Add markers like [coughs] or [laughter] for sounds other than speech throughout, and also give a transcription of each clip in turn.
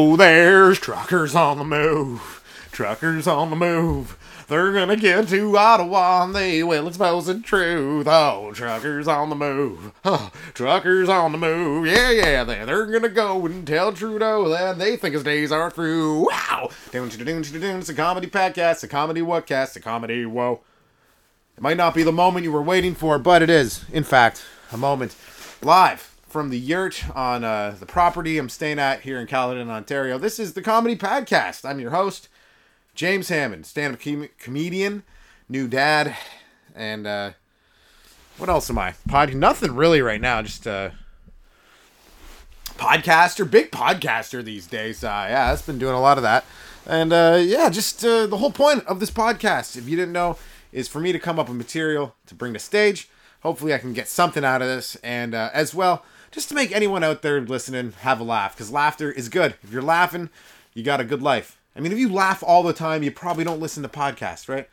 Oh, there's truckers on the move. Truckers on the move. They're gonna get to Ottawa and they will expose the truth. Oh, truckers on the move. Oh, truckers on the move. Yeah, yeah, they're, they're gonna go and tell Trudeau that they think his days are through. Wow! It's a comedy podcast, a comedy whatcast, a comedy whoa. It might not be the moment you were waiting for, but it is, in fact, a moment live from the yurt on uh, the property I'm staying at here in Caledon, Ontario. This is the Comedy Podcast. I'm your host, James Hammond, stand-up com- comedian, new dad, and uh, what else am I? Pod nothing really right now. Just uh, podcaster, big podcaster these days. Uh, yeah, I've been doing a lot of that, and uh, yeah, just uh, the whole point of this podcast, if you didn't know, is for me to come up with material to bring to stage. Hopefully, I can get something out of this, and uh, as well, just to make anyone out there listening have a laugh, because laughter is good. If you're laughing, you got a good life. I mean, if you laugh all the time, you probably don't listen to podcasts, right?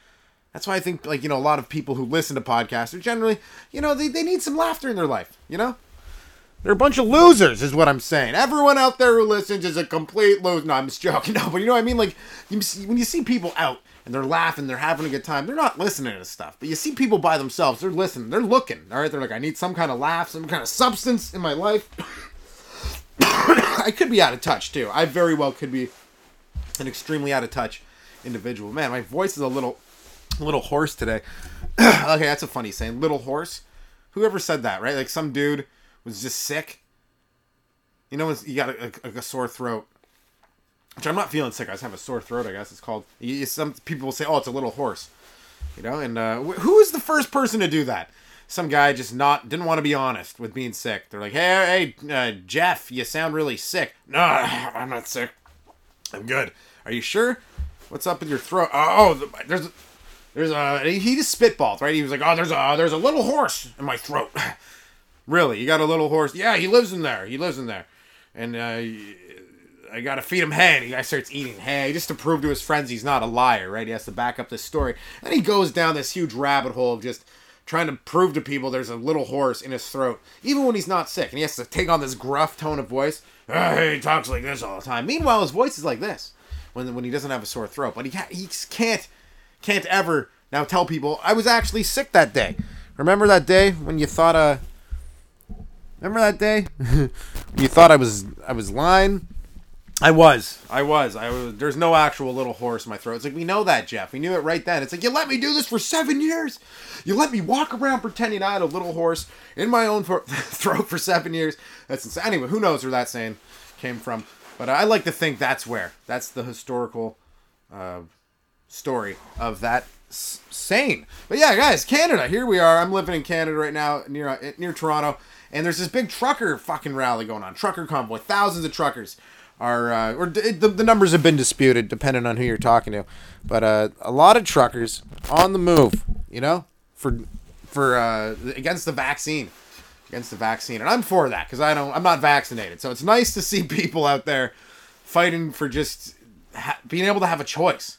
That's why I think, like, you know, a lot of people who listen to podcasts are generally, you know, they, they need some laughter in their life, you know? They're a bunch of losers, is what I'm saying. Everyone out there who listens is a complete loser. No, I'm just joking. [laughs] No, but you know what I mean? Like, you when you see people out and they're laughing, they're having a good time, they're not listening to stuff. But you see people by themselves, they're listening, they're looking, all right? They're like, I need some kind of laugh, some kind of substance in my life. [coughs] I could be out of touch, too. I very well could be an extremely out of touch individual. Man, my voice is a little, little hoarse today. [coughs] okay, that's a funny saying. Little horse. Whoever said that, right? Like some dude was just sick. You know, you got a, a, a sore throat. Which I'm not feeling sick. I just have a sore throat. I guess it's called. Some people say, "Oh, it's a little horse," you know. And uh, wh- who is the first person to do that? Some guy just not didn't want to be honest with being sick. They're like, "Hey, hey, uh, Jeff, you sound really sick." No, [laughs] I'm not sick. I'm good. Are you sure? What's up with your throat? Oh, oh there's there's a he just spitballed, right? He was like, "Oh, there's a there's a little horse in my throat." [laughs] really? You got a little horse? Yeah, he lives in there. He lives in there. And uh I gotta feed him hay. And the guy starts eating hay just to prove to his friends he's not a liar, right? He has to back up this story. And he goes down this huge rabbit hole of just trying to prove to people there's a little horse in his throat, even when he's not sick. And he has to take on this gruff tone of voice. Hey, he talks like this all the time. Meanwhile, his voice is like this when when he doesn't have a sore throat. But he he can't can't ever now tell people I was actually sick that day. Remember that day when you thought uh Remember that day [laughs] you thought I was I was lying? I was. I was. I was. There's no actual little horse in my throat. It's like we know that, Jeff. We knew it right then. It's like you let me do this for seven years. You let me walk around pretending I had a little horse in my own [laughs] throat for seven years. That's insane. Anyway, who knows where that saying came from? But I like to think that's where. That's the historical uh, story of that s- saying. But yeah, guys, Canada. Here we are. I'm living in Canada right now, near uh, near Toronto, and there's this big trucker fucking rally going on. Trucker convoy. Thousands of truckers are uh, or the, the numbers have been disputed depending on who you're talking to. But uh, a lot of truckers on the move you know for for uh, against the vaccine against the vaccine. And i'm for that because i don't i'm not vaccinated. So it's nice to see [laughs] people out there fighting for just ha- being able to have a choice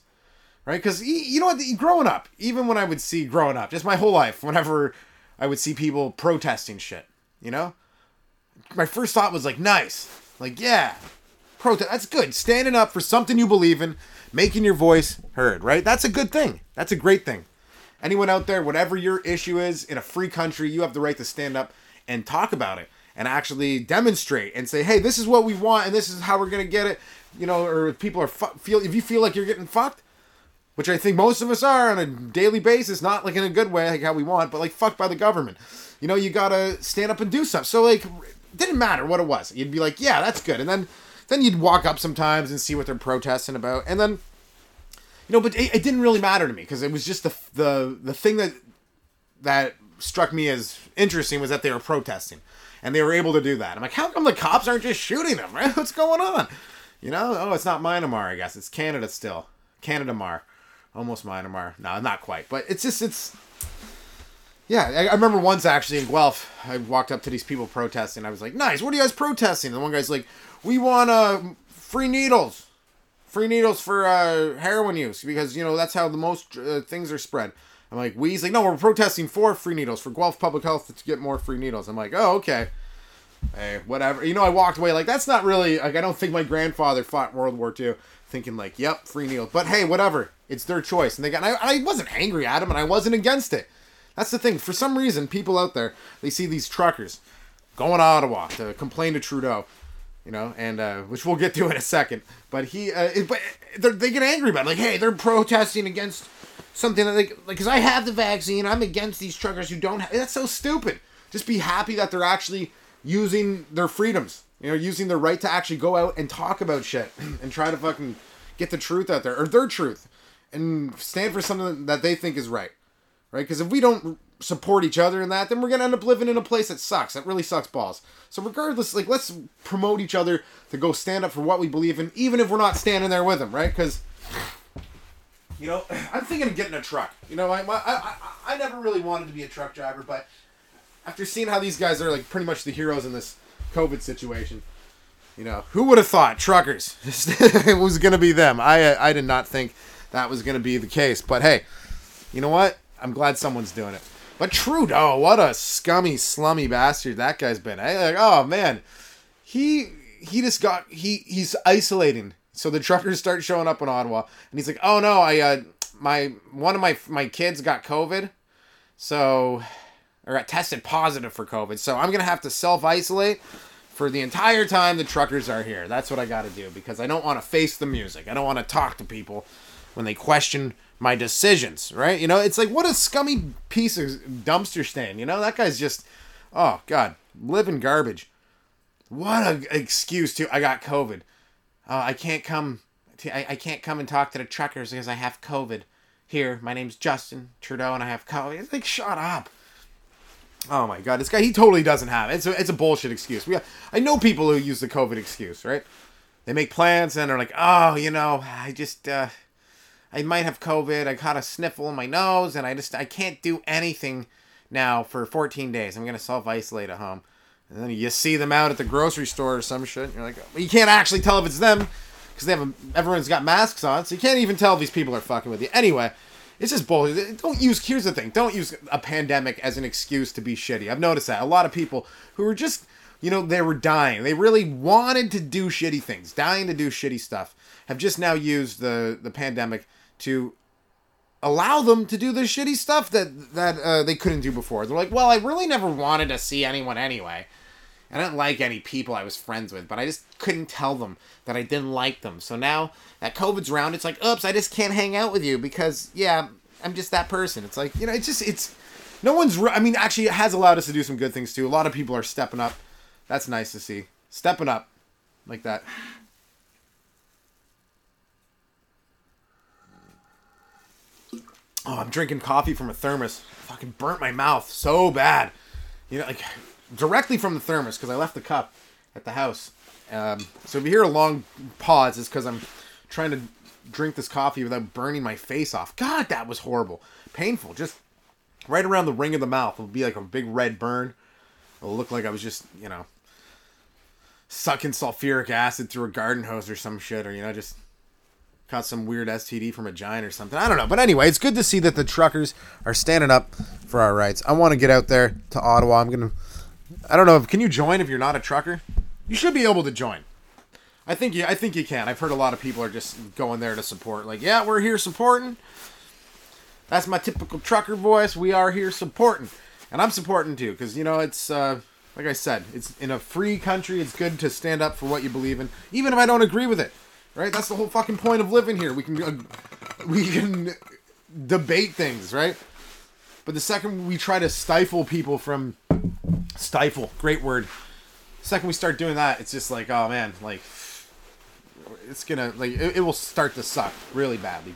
right? Because you know what? Growing up even when i would see growing up just my whole life whenever i would see people protesting shit you know? My first thought was like nice. Like yeah protest. That's good. Standing up for something you believe in, making your voice heard, right? That's a good thing. That's a great thing. Anyone out there, whatever your issue is in a free country, you have the right to stand up and talk about it and actually demonstrate and say, "Hey, this is what we want and this is how we're going to get it." You know, or if people are fu- feel if you feel like you're getting fucked, which I think most of us are on a daily basis, not like in a good way, like how we want, but like fucked by the government. You know, you got to stand up and do stuff. So like didn't matter what it was. You'd be like, "Yeah, that's good." And then then you'd walk up sometimes and see what they're protesting about, and then, you know, but it, it didn't really matter to me because it was just the the the thing that that struck me as interesting was that they were protesting, and they were able to do that. I'm like, how come the cops aren't just shooting them? [laughs] Right? What's going on? You know? Oh, it's not Myanmar, I guess. It's Canada still. Canada Mar. Almost Myanmar. No, not quite. But it's just it's yeah, I, I remember once actually in Guelph, I walked up to these people protesting. I was like, "Nice, what are you guys protesting?" And one guy's like, "We want uh free needles, free needles for uh, heroin use because you know that's how the most uh, things are spread." I'm like, "We?" He's like, "No, we're protesting for free needles for Guelph Public Health to get more free needles." I'm like, "Oh, okay." Hey, whatever. You know, I walked away like that's not really like I don't think my grandfather fought World War II thinking like, yep, free meal. But hey, whatever. It's their choice, and they got. I, I wasn't angry at them, and I wasn't against it. That's the thing. For some reason, people out there they see these truckers going to Ottawa to complain to Trudeau, you know, and uh, which we'll get to in a second. But he, uh, it, but they get angry about it. like, hey, they're protesting against something that like, because I have the vaccine, I'm against these truckers who don't. have That's so stupid. Just be happy that they're actually using their freedoms, you know, using their right to actually go out and talk about shit [clears throat] and try to fucking get the truth out there or their truth and stand for something that they think is right, right? Because if we don't support each other in that, then we're gonna end up living in a place that sucks. That really sucks balls. So regardless, like let's promote each other to go stand up for what we believe in, even if we're not standing there with them, right? Because you know, [clears throat] I'm thinking of getting a truck. You know, I, I, I, I never really wanted to be a truck driver, but after seeing how these guys are like pretty much the heroes in this COVID situation, you know, who would have thought truckers it [laughs] was gonna be them? I I did not think that was gonna be the case. But hey, you know what? I'm glad someone's doing it. But Trudeau, what a scummy, slummy bastard that guy's been. Eh? Like, oh man, he he just got he he's isolating. So the truckers start showing up in Ottawa, and he's like, "Oh no, I uh, my one of my my kids got COVID, so or got tested positive for COVID. So I'm gonna have to self isolate." for the entire time the truckers are here. That's what I got to do because I don't want to face the music. I don't want to talk to people when they question my decisions, right? You know, it's like what a scummy piece of dumpster stain. You know, that guy's just oh god, living garbage. What a excuse to I got COVID. Uh, I can't come. To, I, I can't come and talk to the truckers because I have COVID. Here, my name's Justin Trudeau, and I have COVID. It's like shut up. Oh my god, this guy he totally doesn't have it. It's a, it's a bullshit excuse. We I know people who use the COVID excuse, right? They make plans and they're like, "Oh, you know, I just uh I might have COVID. I caught a sniffle in my nose and I just I can't do anything now for 14 days. I'm going to self-isolate at home." And then you see them out at the grocery store or some shit. you're like, well, you can't actually tell if it's them because they have a, everyone's got masks on, so you can't even tell if these people are fucking with you. Anyway, it's just bullshit. Don't use. Here's the thing. Don't use a pandemic as an excuse to be shitty. I've noticed that a lot of people who are just, you know, they were dying. They really wanted to do shitty things, dying to do shitty stuff, have just now used the the pandemic to allow them to do the shitty stuff that that uh, they couldn't do before. They're like, well, I really never wanted to see anyone anyway. I didn't like any people I was friends with, but I just couldn't tell them that I didn't like them. So now that COVID's around, it's like, oops, I just can't hang out with you because, yeah, I'm just that person. It's like, you know, it's just, it's, no one's, I mean, actually, it has allowed us to do some good things too. A lot of people are stepping up. That's nice to see. Stepping up like that. Oh, I'm drinking coffee from a thermos. Fucking burnt my mouth so bad. You know, like directly from the thermos because I left the cup at the house. Um, so if you hear a long pause, it's because I'm trying to drink this coffee without burning my face off. God, that was horrible, painful. Just right around the ring of the mouth. It'll be like a big red burn. It'll look like I was just, you know, sucking sulfuric acid through a garden hose or some shit, or you know, just caught some weird STD from a giant or something. I don't know. But anyway, it's good to see that the truckers are standing up for our rights. I want to get out there to Ottawa. I'm gonna I don't know. Can you join if you're not a trucker? You should be able to join. I think you. I think you can. I've heard a lot of people are just going there to support. Like, yeah, we're here supporting. That's my typical trucker voice. We are here supporting, and I'm supporting too, because you know it's uh, like I said, it's in a free country. It's good to stand up for what you believe in, even if I don't agree with it. Right? That's the whole fucking point of living here. We can uh, we can debate things, right? But the second we try to stifle people from Stifle, great word. The Second we start doing that, it's just like, oh man, like it's gonna like it, it will start to suck really badly.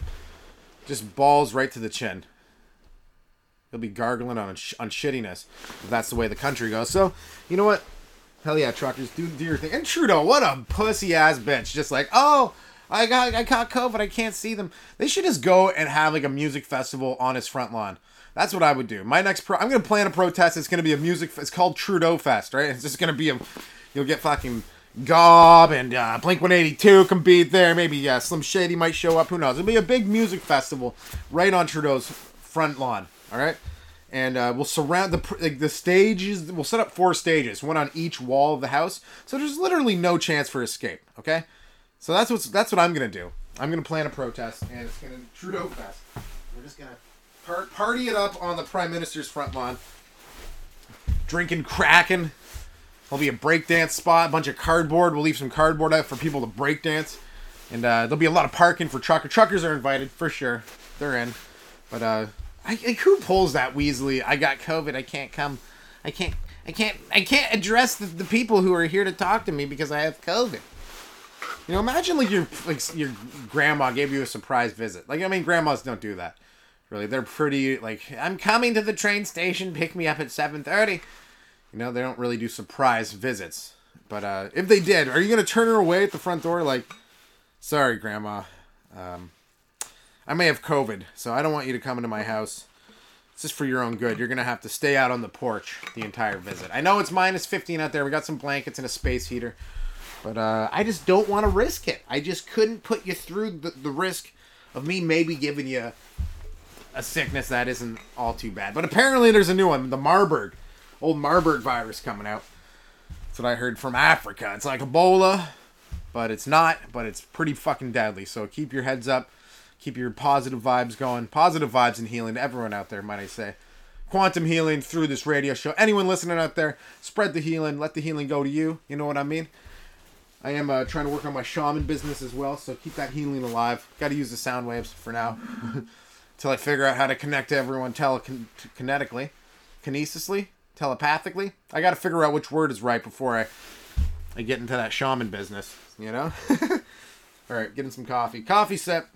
Just balls right to the chin. He'll be gargling on on shittiness if that's the way the country goes. So, you know what? Hell yeah, truckers, do, do your thing. And Trudeau, what a pussy ass bitch. Just like, oh, I got I caught COVID, I can't see them. They should just go and have like a music festival on his front lawn. That's what I would do. My next pro, I'm gonna plan a protest. It's gonna be a music. It's called Trudeau Fest, right? It's just gonna be a. You'll get fucking Gob and uh, Blink 182 can be there. Maybe uh, Slim Shady might show up. Who knows? It'll be a big music festival right on Trudeau's front lawn. All right, and uh, we'll surround the like the stages. We'll set up four stages, one on each wall of the house. So there's literally no chance for escape. Okay, so that's what's that's what I'm gonna do. I'm gonna plan a protest, and it's gonna Trudeau Fest. We're just gonna par- party it up on the Prime Minister's front lawn, drinking, cracking. There'll be a breakdance spot, a bunch of cardboard. We'll leave some cardboard out for people to breakdance. And uh, there'll be a lot of parking for trucker. Truckers are invited for sure. They're in. But uh, I, I, who pulls that Weasley? I got COVID. I can't come. I can't. I can't. I can't address the, the people who are here to talk to me because I have COVID. You know, imagine like your like your grandma gave you a surprise visit. Like I mean, grandmas don't do that. Really, they're pretty like I'm coming to the train station. Pick me up at seven thirty. You know, they don't really do surprise visits. But uh, if they did, are you gonna turn her away at the front door? Like, sorry, grandma. Um, I may have COVID, so I don't want you to come into my house. It's just for your own good. You're gonna have to stay out on the porch the entire visit. I know it's minus 15 out there. We got some blankets and a space heater, but uh, I just don't want to risk it. I just couldn't put you through the, the risk of me maybe giving you a sickness that isn't all too bad. But apparently, there's a new one, the Marburg, old Marburg virus coming out. That's what I heard from Africa. It's like Ebola, but it's not. But it's pretty fucking deadly. So keep your heads up keep your positive vibes going. Positive vibes and healing to everyone out there, might I say. Quantum healing through this radio show. Anyone listening out there, spread the healing. Let the healing go to you. You know what I mean? I am uh, trying to work on my shaman business as well, so keep that healing alive. Got to use the sound waves for now, [laughs] until I figure out how to connect to everyone telekinetically, kinesisly, telepathically. I got to figure out which word is right before I, I get into that shaman business. You know. [laughs] All right, getting some coffee. Coffee sip.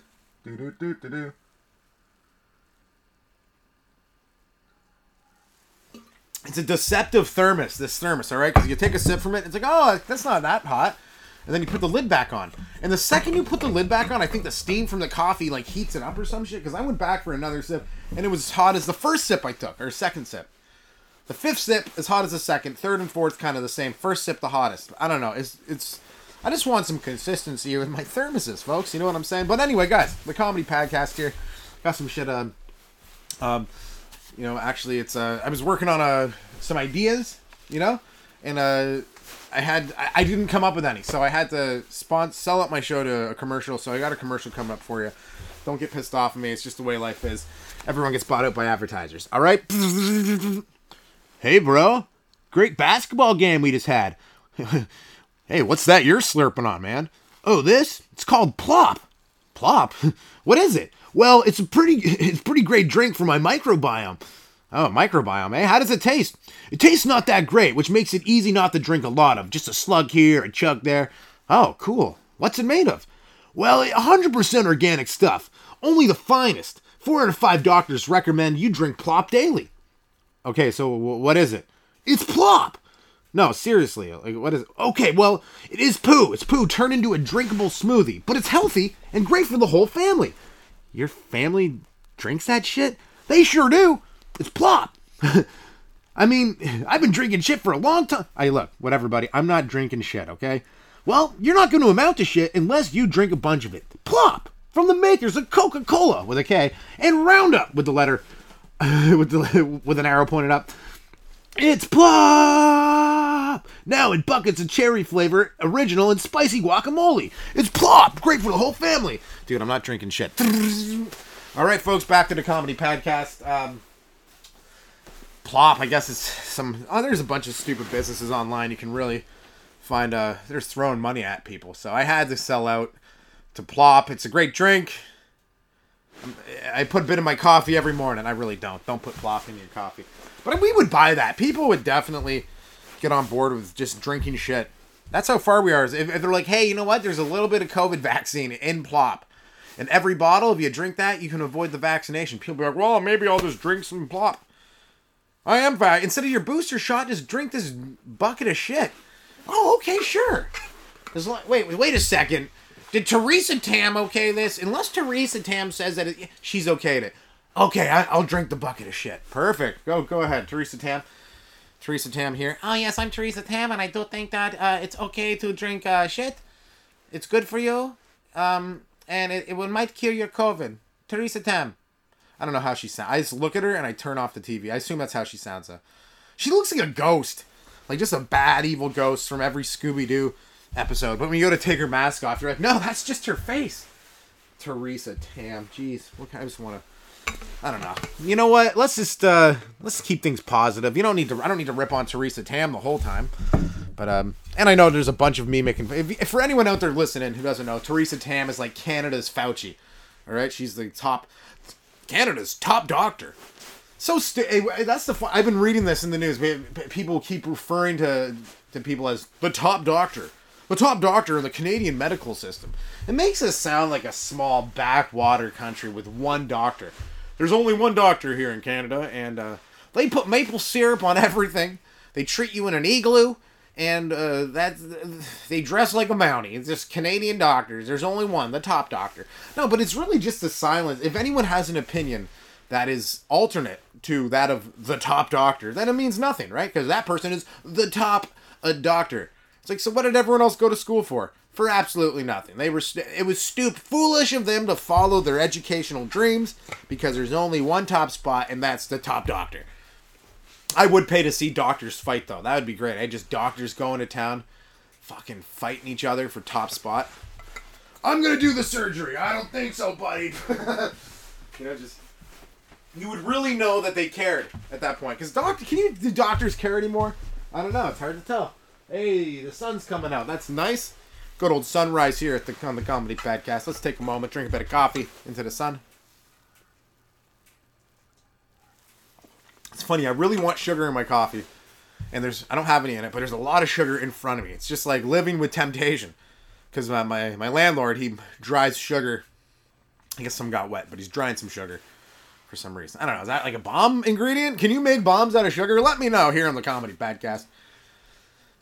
Do do do do do. It's a deceptive thermos. This thermos, all right, because you take a sip from it, it's like, oh, that's not that hot, and then you put the lid back on, and the second you put the lid back on, I think the steam from the coffee like heats it up or some shit. Because I went back for another sip, and it was as hot as the first sip I took, or second sip. The fifth sip as hot as the second, third and fourth kind of the same. First sip the hottest. I don't know. It's it's I just want some consistency with my thermoses, folks. You know what I'm saying? But anyway, guys, the comedy podcast here got some shit. Um, um, you know, actually, it's uh, I was working on uh some ideas, you know, and uh, I had I, I didn't come up with any, so I had to sponsor sell up my show to a commercial. So I got a commercial coming up for you. Don't get pissed off at me. It's just the way life is. Everyone gets bought out by advertisers. All right. [laughs] hey, bro. Great basketball game we just had. [laughs] Hey, what's that you're slurping on, man? Oh, this? It's called Plop. Plop? [laughs] what is it? Well, it's a pretty [laughs] it's a pretty great drink for my microbiome. Oh, microbiome, eh? How does it taste? It tastes not that great, which makes it easy not to drink a lot of. Just a slug here, a chug there. Oh, cool. What's it made of? Well, 100% organic stuff. Only the finest. Four out of five doctors recommend you drink Plop daily. Okay, so what is it? It's Plop. No, seriously. Like, what is? Okay, well, it is poo. It's poo turned into a drinkable smoothie, but it's healthy and great for the whole family. Your family drinks that shit? They sure do. It's plop. [laughs] I mean, I've been drinking shit for a long time. I look, whatever, buddy. I'm not drinking shit, okay? Well, you're not going to amount to shit unless you drink a bunch of it. Plop from the makers of Coca-Cola with a K and Roundup with the letter [laughs] with the with an arrow pointed up. It's plop! Now in buckets of cherry flavor, original and spicy guacamole. It's plop! Great for the whole family. Dude, I'm not drinking shit. All right, folks, back to the comedy podcast. Um, plop, I guess it's some. Oh, there's a bunch of stupid businesses online you can really find. Uh, they're throwing money at people. So I had to sell out to plop. It's a great drink. I put a bit in my coffee every morning. I really don't. Don't put plop in your coffee. But we would buy that. People would definitely get on board with just drinking shit. That's how far we are. If, if they're like, hey, you know what? There's a little bit of COVID vaccine in plop. And every bottle, if you drink that, you can avoid the vaccination. People be like, well, maybe I'll just drink some plop. I am fat. Instead of your booster shot, just drink this bucket of shit. Oh, okay, sure. Like, wait, wait a second. Did Theresa Tam okay this? Unless Theresa Tam says that it, she's okay to Okay, I, will drink the bucket of shit. Perfect. Go go ahead, Theresa Tam. Theresa Tam here. Oh yes, I'm Theresa Tam, and I do think that uh, it's okay to drink uh, shit. It's good for you, um, and it, it will, might cure your COVID. Theresa Tam. I don't know how she sounds. I just look at her and I turn off the TV. I assume that's how she sounds. Though. She looks like a ghost, like just a bad evil ghost from every Scooby Doo episode. But when you go to take her mask off, you're like, no, that's just her face. Theresa Tam. Jeez, what kind? I just want to. I don't know. You know what? Let's just uh let's keep things positive. You don't need to. I don't need to rip on Theresa Tam the whole time. But um, and I know there's a bunch of me making. If, if for anyone out there listening who doesn't know, Theresa Tam is like Canada's Fauci. All right, she's the top, Canada's top doctor. So st- eh, that's the. I've been reading this in the news. Pe- pe- People keep referring to to people as the top doctor, the top doctor in the Canadian medical system. It makes us sound like a small backwater country with one doctor. There's only one doctor here in Canada, and uh, they put maple syrup on [laughs] everything. They treat you in an igloo, and uh, that they dress like a mountie. It's just Canadian doctors. There's only one, the top doctor. No, but it's really just the silence. If anyone has an opinion that is alternate to that of the top doctor, then it means nothing, right? Because that person is the top uh, doctor. It's like, so what did everyone else go to school for? For absolutely nothing. They were. St- it was stupid, foolish of them to follow their educational dreams because there's only one top spot, and that's the top doctor. I would pay to see doctors fight though. That would be great. I just doctors going to town, fucking fighting each other for top spot. I'm gonna do the surgery. I don't think so, buddy. [laughs] you know, just you would really know that they cared at that point. Because doctor, can you do doctors care anymore? I don't know. It's hard to tell. Hey, the sun's coming out. That's nice. Good old sunrise here at the on the comedy podcast. Let's take a moment, drink a bit of coffee into the sun. It's funny. I really want sugar in my coffee, and there's I don't have any in it, but there's a lot of sugar in front of me. It's just like living with temptation, because my, my my landlord he dries sugar. I guess some got wet, but he's drying some sugar for some reason. I don't know. Is that like a bomb ingredient? Can you make bombs out of sugar? Let me know here on the comedy podcast.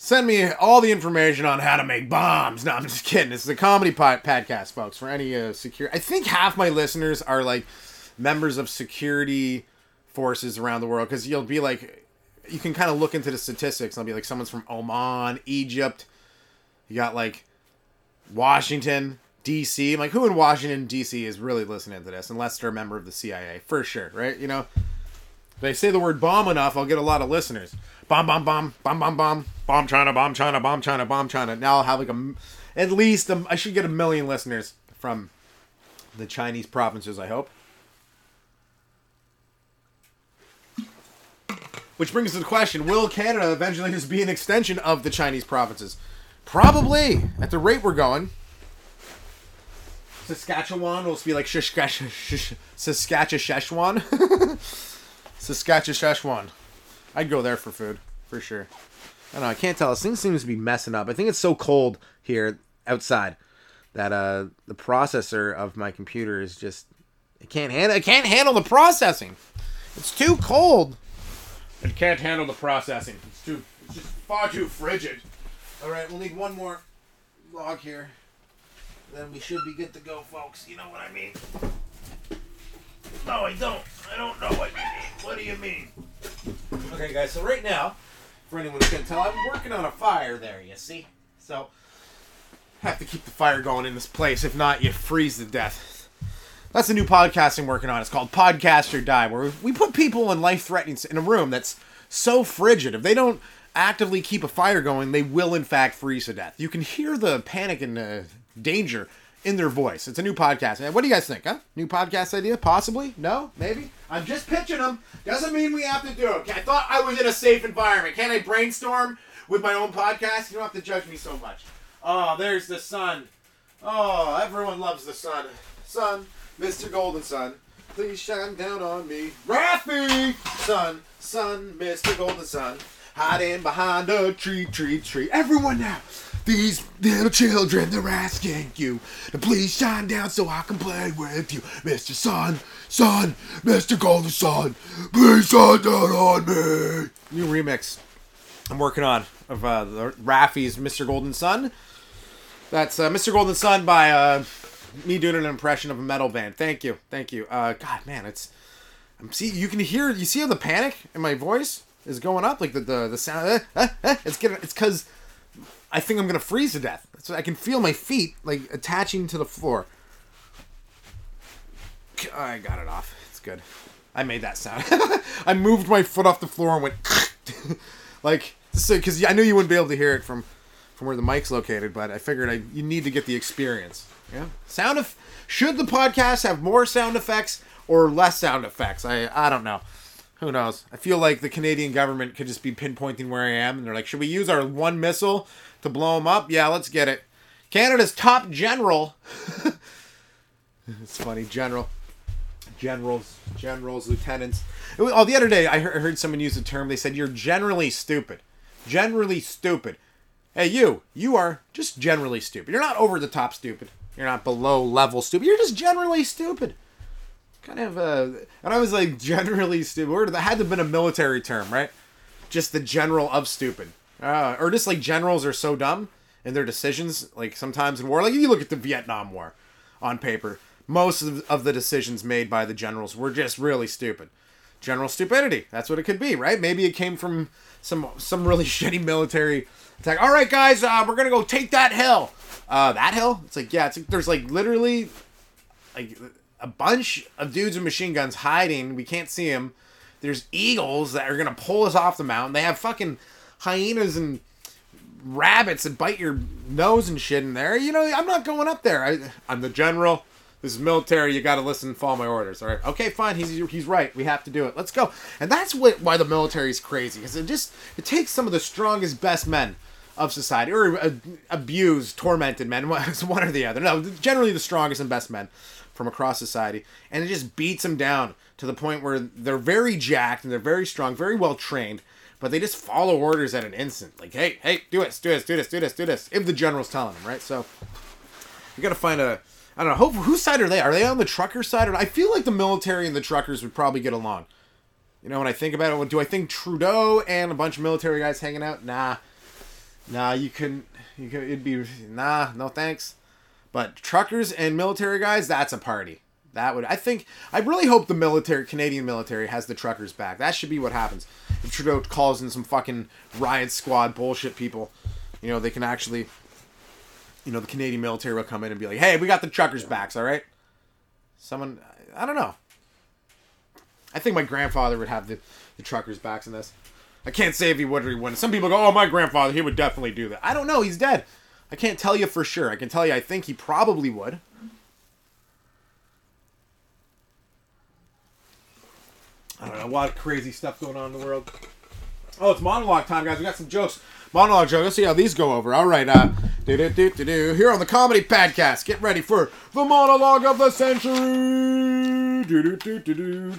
Send me all the information on how to make bombs. No, I'm just kidding. This is a comedy pod- podcast, folks. For any uh, secure, I think half my listeners are like members of security forces around the world because you'll be like, you can kind of look into the statistics. I'll be like, someone's from Oman, Egypt. You got like Washington, D.C. Like, who in Washington, D.C. is really listening to this? Unless they're a member of the CIA, for sure, right? You know, if I say the word bomb enough, I'll get a lot of listeners. Bomb, bomb, bomb, bomb, bomb, bomb, bomb China, bomb China, bomb China, bomb China. Now I'll have like a, at least a, I should get a million listeners from the Chinese provinces. I hope. Which brings us to the question: Will Canada eventually just be an extension of the Chinese provinces? Probably. At the rate we're going, Saskatchewan will be like Saskatchewan. [laughs] Saskatchewan. Saskatchewan. I'd go there for food, for sure. I don't know. I can't tell. This thing seems to be messing up. I think it's so cold here outside that uh the processor of my computer is just it can't handle it can't handle the processing. It's too cold. It can't handle the processing. It's too it's just far too frigid. All right, we'll need one more log here. Then we should be good to go, folks. You know what I mean? No, I don't. I don't know what you mean. What do you mean? Okay, guys. So right now, for anyone who can tell, I'm working on a fire there. You see? So have to keep the fire going in this place. If not, you freeze to death. That's a new podcast I'm working on. It's called Podcast or Die, where we put people in life threatening in a room that's so frigid. If they don't actively keep a fire going, they will in fact freeze to death. You can hear the panic and uh, danger in their voice. It's a new podcast. What do you guys think? Huh? New podcast idea? Possibly? No? Maybe? I'm just pitching them. Doesn't mean we have to do it. I thought I was in a safe environment. Can I brainstorm with my own podcast? You don't have to judge me so much. Oh, there's the sun. Oh, everyone loves the sun. Sun, Mr. Golden Sun, please shine down on me. Raffi! Sun, sun, Mr. Golden Sun, hiding behind a tree, tree, tree. Everyone now! These little children, they're asking you to please shine down so I can play with you. Mr. Sun, Sun, Mr. Golden Sun, please shine down on me. New remix I'm working on of uh, the Raffi's Mr. Golden Sun. That's uh, Mr. Golden Sun by uh, me doing an impression of a metal band. Thank you, thank you. Uh, God, man, it's. I'm see. You can hear. You see how the panic in my voice is going up, like the the, the sound. Uh, uh, it's getting. It's because I think I'm gonna freeze to death. So I can feel my feet like attaching to the floor. I got it off. It's good. I made that sound. [laughs] I moved my foot off the floor and went [laughs] like because I knew you wouldn't be able to hear it from from where the mic's located, but I figured I you need to get the experience. Yeah. Sound of should the podcast have more sound effects or less sound effects? I I don't know. Who knows? I feel like the Canadian government could just be pinpointing where I am, and they're like, "Should we use our one missile to blow them up?" Yeah, let's get it. Canada's top general. [laughs] it's funny, general, generals, generals, lieutenants. Oh, the other day I heard, I heard someone use the term. They said you're generally stupid. Generally stupid. Hey, you, you are just generally stupid. You're not over the top stupid. You're not below level stupid. You're just generally stupid kind of uh and I was like [laughs] generally stupid. That had to have been a military term, right? Just the general of stupid. Uh, or just like generals are so dumb in their decisions, like sometimes in war. Like if you look at the Vietnam War on paper, most of, of the decisions made by the generals were just really stupid. General stupidity. That's what it could be, right? Maybe it came from some some really [laughs] shitty military attack. All right, guys, uh, we're gonna go take that hill. Uh, that hill? It's like yeah, it's like, there's like literally like a bunch of dudes with machine guns hiding. We can't see them. There's eagles that are gonna pull us off the mountain. They have fucking hyenas and rabbits that bite your nose and shit in there. You know, I'm not going up there. I, I'm the general. This is military. You got to listen and follow my orders. All right. Okay, fine. He's he's right. We have to do it. Let's go. And that's what why the military is crazy because it just it takes some of the strongest, best men of society or uh, abused, tormented men, It's [laughs] one or the other. No, generally the strongest and best men from across society, and it just beats them down to the point where they're very jacked and they're very strong, very well trained, but they just follow orders at an instant. Like, hey, hey, do this, do this, do this, do this, do this. If the general's telling them, right? So you got to find a. I don't know. Who, whose side are they? Are they on the trucker side? Or I feel like the military and the truckers would probably get along. You know, when I think about it, do I think Trudeau and a bunch of military guys hanging out? Nah, nah. You couldn't. You could. It'd be nah. No thanks. But truckers and military guys, that's a party. That would I think I really hope the military Canadian military has the truckers back. That should be what happens. If Trudeau calls in some fucking riot squad bullshit people, you know, they can actually you know, the Canadian military will come in and be like, "Hey, we got the truckers backs, all right?" Someone I don't know. I think my grandfather would have the, the truckers backs in this. I can't say if he would or he wouldn't. Some people go, "Oh, my grandfather, he would definitely do that." I don't know. He's dead. I can't tell you for sure. I can tell you I think he probably would. I don't know. A lot of crazy stuff going on in the world. Oh, it's monologue time, guys. We got some jokes. Monologue jokes. Let's see how these go over. All right. Uh, do do do do do. Here on the comedy podcast. Get ready for the monologue of the century. Do do do do do.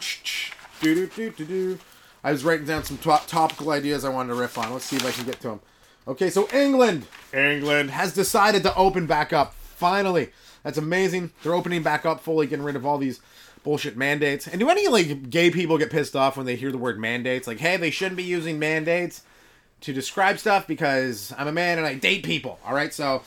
Do do do do. I was writing down some to- topical ideas I wanted to riff on. Let's see if I can get to them. Okay, so England, England has decided to open back up. Finally, that's amazing. They're opening back up fully, getting rid of all these bullshit mandates. And do any like gay people get pissed off when they hear the word mandates? Like, hey, they shouldn't be using mandates to describe stuff because I'm a man and I date people. All right, so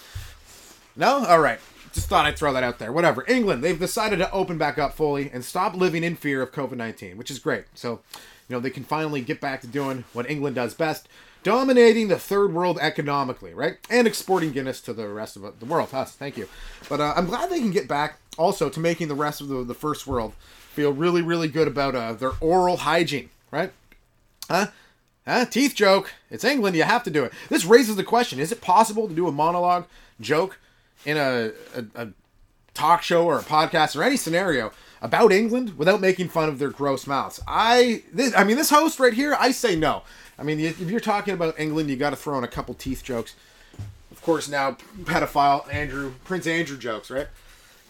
no, all right. Just thought I'd throw that out there. Whatever. England, they've decided to open back up fully and stop living in fear of COVID 19, which is great. So, you know, they can finally get back to doing what England does best dominating the third world economically, right? And exporting Guinness to the rest of the world. Us, thank you. But uh, I'm glad they can get back also to making the rest of the, the first world feel really, really good about uh, their oral hygiene, right? Huh? Huh? Teeth joke. It's England. You have to do it. This raises the question: Is it possible to do a monologue joke in a, a, a talk show or a podcast or any scenario about England without making fun of their gross mouths? I, this, I mean, this host right here, I say no. I mean, if you're talking about England, you got to throw in a couple teeth jokes. Of course, now pedophile Andrew, Prince Andrew jokes, right?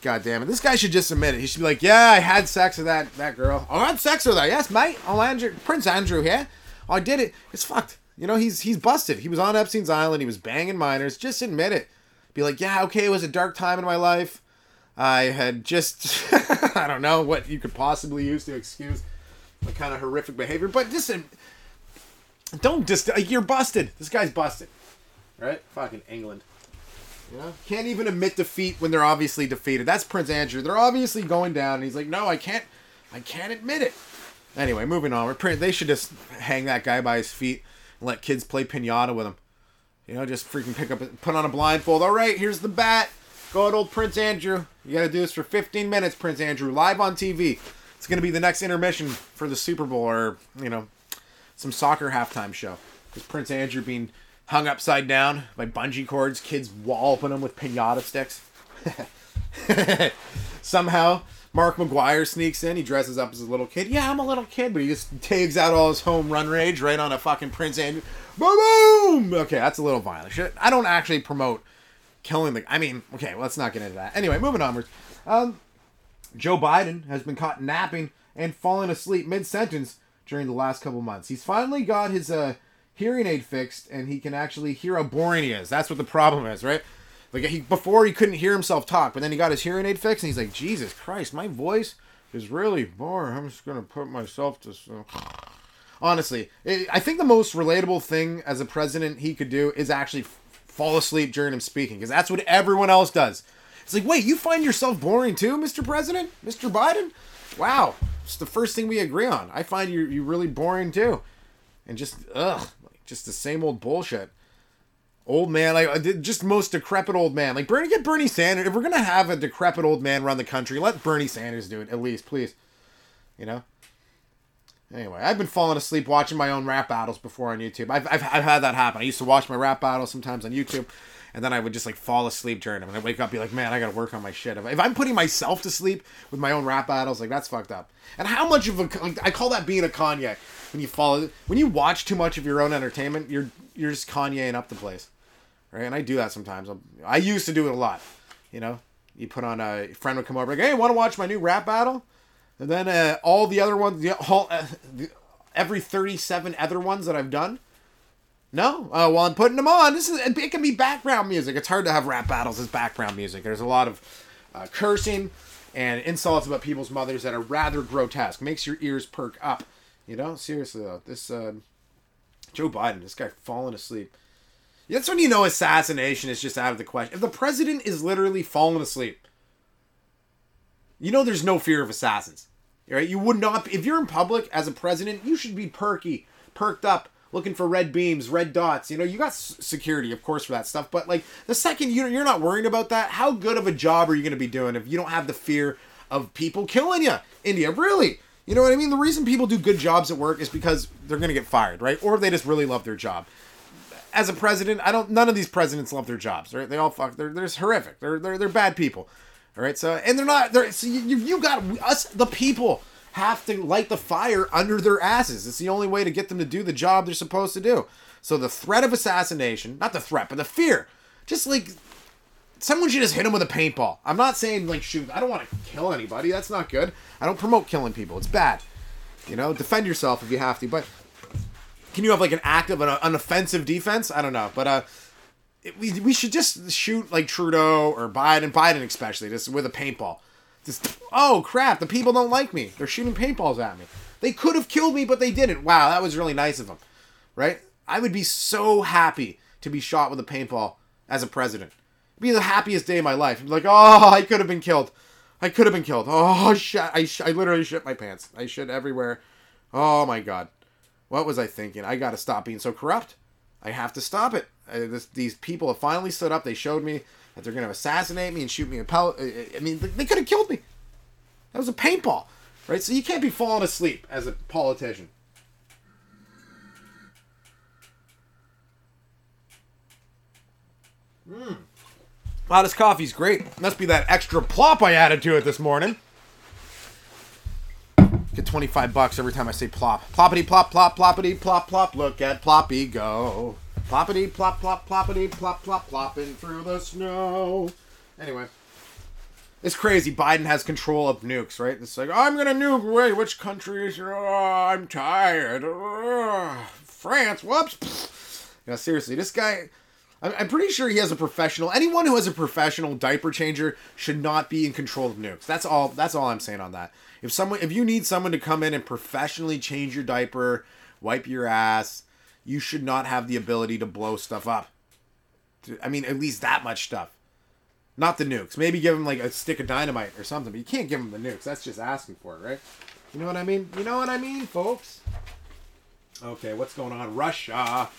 God damn it! This guy should just admit it. He should be like, "Yeah, I had sex with that that girl. Oh, I had sex with her. Yes, mate. Oh, Andrew, Prince Andrew here. Oh, I did it. It's fucked. You know, he's he's busted. He was on Epstein's island. He was banging minors. Just admit it. Be like, yeah, okay, it was a dark time in my life. I had just, [laughs] I don't know what you could possibly use to excuse my kind of horrific behavior, but just don't just uh, you're busted. This guy's busted, right? Fucking England. You know, can't even admit defeat when they're obviously defeated. That's Prince Andrew. They're obviously going down, and he's like, "No, I can't, I can't admit it." Anyway, moving on. They should just hang that guy by his feet and let kids play pinata with him. You know, just freaking pick up, put on a blindfold. All right, here's the bat. Go at old Prince Andrew. You got to do this for 15 minutes, Prince Andrew, live on TV. It's going to be the next intermission for the Super Bowl or, you know, some soccer halftime show. With Prince Andrew being hung upside down by bungee cords, kids walloping him with pinata sticks. [laughs] Somehow, Mark McGwire sneaks in. He dresses up as a little kid. Yeah, I'm a little kid, but he just tags out all his home run rage right on a fucking Prince Andrew. Boom! boom! Okay, that's a little violent. Shit, I don't actually promote killing the. I mean, okay, let's not get into that. Anyway, moving onwards. Um, Joe Biden has been caught napping and falling asleep mid sentence during the last couple months. He's finally got his uh, hearing aid fixed and he can actually hear how boring he is. That's what the problem is, right? Like he before he couldn't hear himself talk, but then he got his hearing aid fixed and he's like, Jesus Christ, my voice is really boring. I'm just gonna put myself to. Honestly, it, I think the most relatable thing as a president he could do is actually f- fall asleep during him speaking, because that's what everyone else does. It's like, wait, you find yourself boring too, Mr. President, Mr. Biden? Wow, it's the first thing we agree on. I find you you really boring too, and just ugh, just the same old bullshit. Old man, like uh, just most decrepit old man. Like Bernie, get Bernie Sanders. If we're gonna have a decrepit old man run the country, let Bernie Sanders do it at least, please. You know. Anyway, I've been falling asleep watching my own rap battles before on YouTube. I've, I've, I've had that happen. I used to watch my rap battles sometimes on YouTube, and then I would just like fall asleep during them. And I wake up, be like, man, I gotta work on my shit. If, I'm putting myself to sleep with my own rap battles, like that's fucked up. And how much of a like, I call that being a Kanye when you follow when you watch too much of your own entertainment, you're you're just Kanyeing up the place, right? And I do that sometimes. I'm, I used to do it a lot. You know, you put on a friend would come over like, hey, want to watch my new rap battle? And then uh, all the other ones, the, all, uh, the, every 37 other ones that I've done. No, uh, well, I'm putting them on. This is it can be background music. It's hard to have rap battles as background music. There's a lot of uh, cursing and insults about people's mothers that are rather grotesque. Makes your ears perk up. You know, seriously though, this uh, Joe Biden, this guy falling asleep. That's when you know assassination is just out of the question. If the president is literally falling asleep, you know there's no fear of assassins. Right? You would not if you're in public as a president, you should be perky, perked up, looking for red beams, red dots. You know, you got security, of course, for that stuff. But like the second you you're not worrying about that, how good of a job are you going to be doing if you don't have the fear of people killing you? India, really? You know what I mean? The reason people do good jobs at work is because they're going to get fired, right? Or they just really love their job. As a president, I don't. None of these presidents love their jobs, right? They all fuck. They're they're horrific. They're they're they're bad people. All right, so and they're not. They're so you you got us the people have to light the fire under their asses. It's the only way to get them to do the job they're supposed to do. So the threat of assassination, not the threat, but the fear, just like someone should just hit him with a paintball. I'm not saying like shoot. I don't want to kill anybody. That's not good. I don't promote killing people. It's bad. You know, defend yourself if you have to. But can you have like an active, an, an offensive defense? I don't know. But uh, it, we we should just shoot like Trudeau or Biden, Biden especially, just with a paintball. Just oh crap, the people don't like me. They're shooting paintballs at me. They could have killed me, but they didn't. Wow, that was really nice of them. Right? I would be so happy to be shot with a paintball as a president. It'd be the happiest day of my life. Like, oh, I could have been killed. I could have been killed. Oh shit! I sh- I literally shit my pants. I shit everywhere. Oh my god, what was I thinking? I got to stop being so corrupt. I have to stop it. I, this, these people have finally stood up. They showed me that they're going to assassinate me and shoot me a pellet. Uh, uh, I mean, they could have killed me. That was a paintball, right? So you can't be falling asleep as a politician. Mmm. Wow, this coffee's great. Must be that extra plop I added to it this morning. Get 25 bucks every time I say plop. Ploppity plop plop ploppity plop plop. Look at Ploppy go. Ploppity plop plop ploppity plop plop plopping through the snow. Anyway. It's crazy. Biden has control of nukes, right? It's like, I'm gonna nuke. Wait, which countries? Oh, I'm tired. Oh, France. Whoops. You know, seriously, this guy I'm pretty sure he has a professional. Anyone who has a professional diaper changer should not be in control of nukes. That's all. That's all I'm saying on that. If someone, if you need someone to come in and professionally change your diaper, wipe your ass, you should not have the ability to blow stuff up. I mean, at least that much stuff. Not the nukes. Maybe give him like a stick of dynamite or something, but you can't give him the nukes. That's just asking for it, right? You know what I mean? You know what I mean, folks? Okay, what's going on? Russia.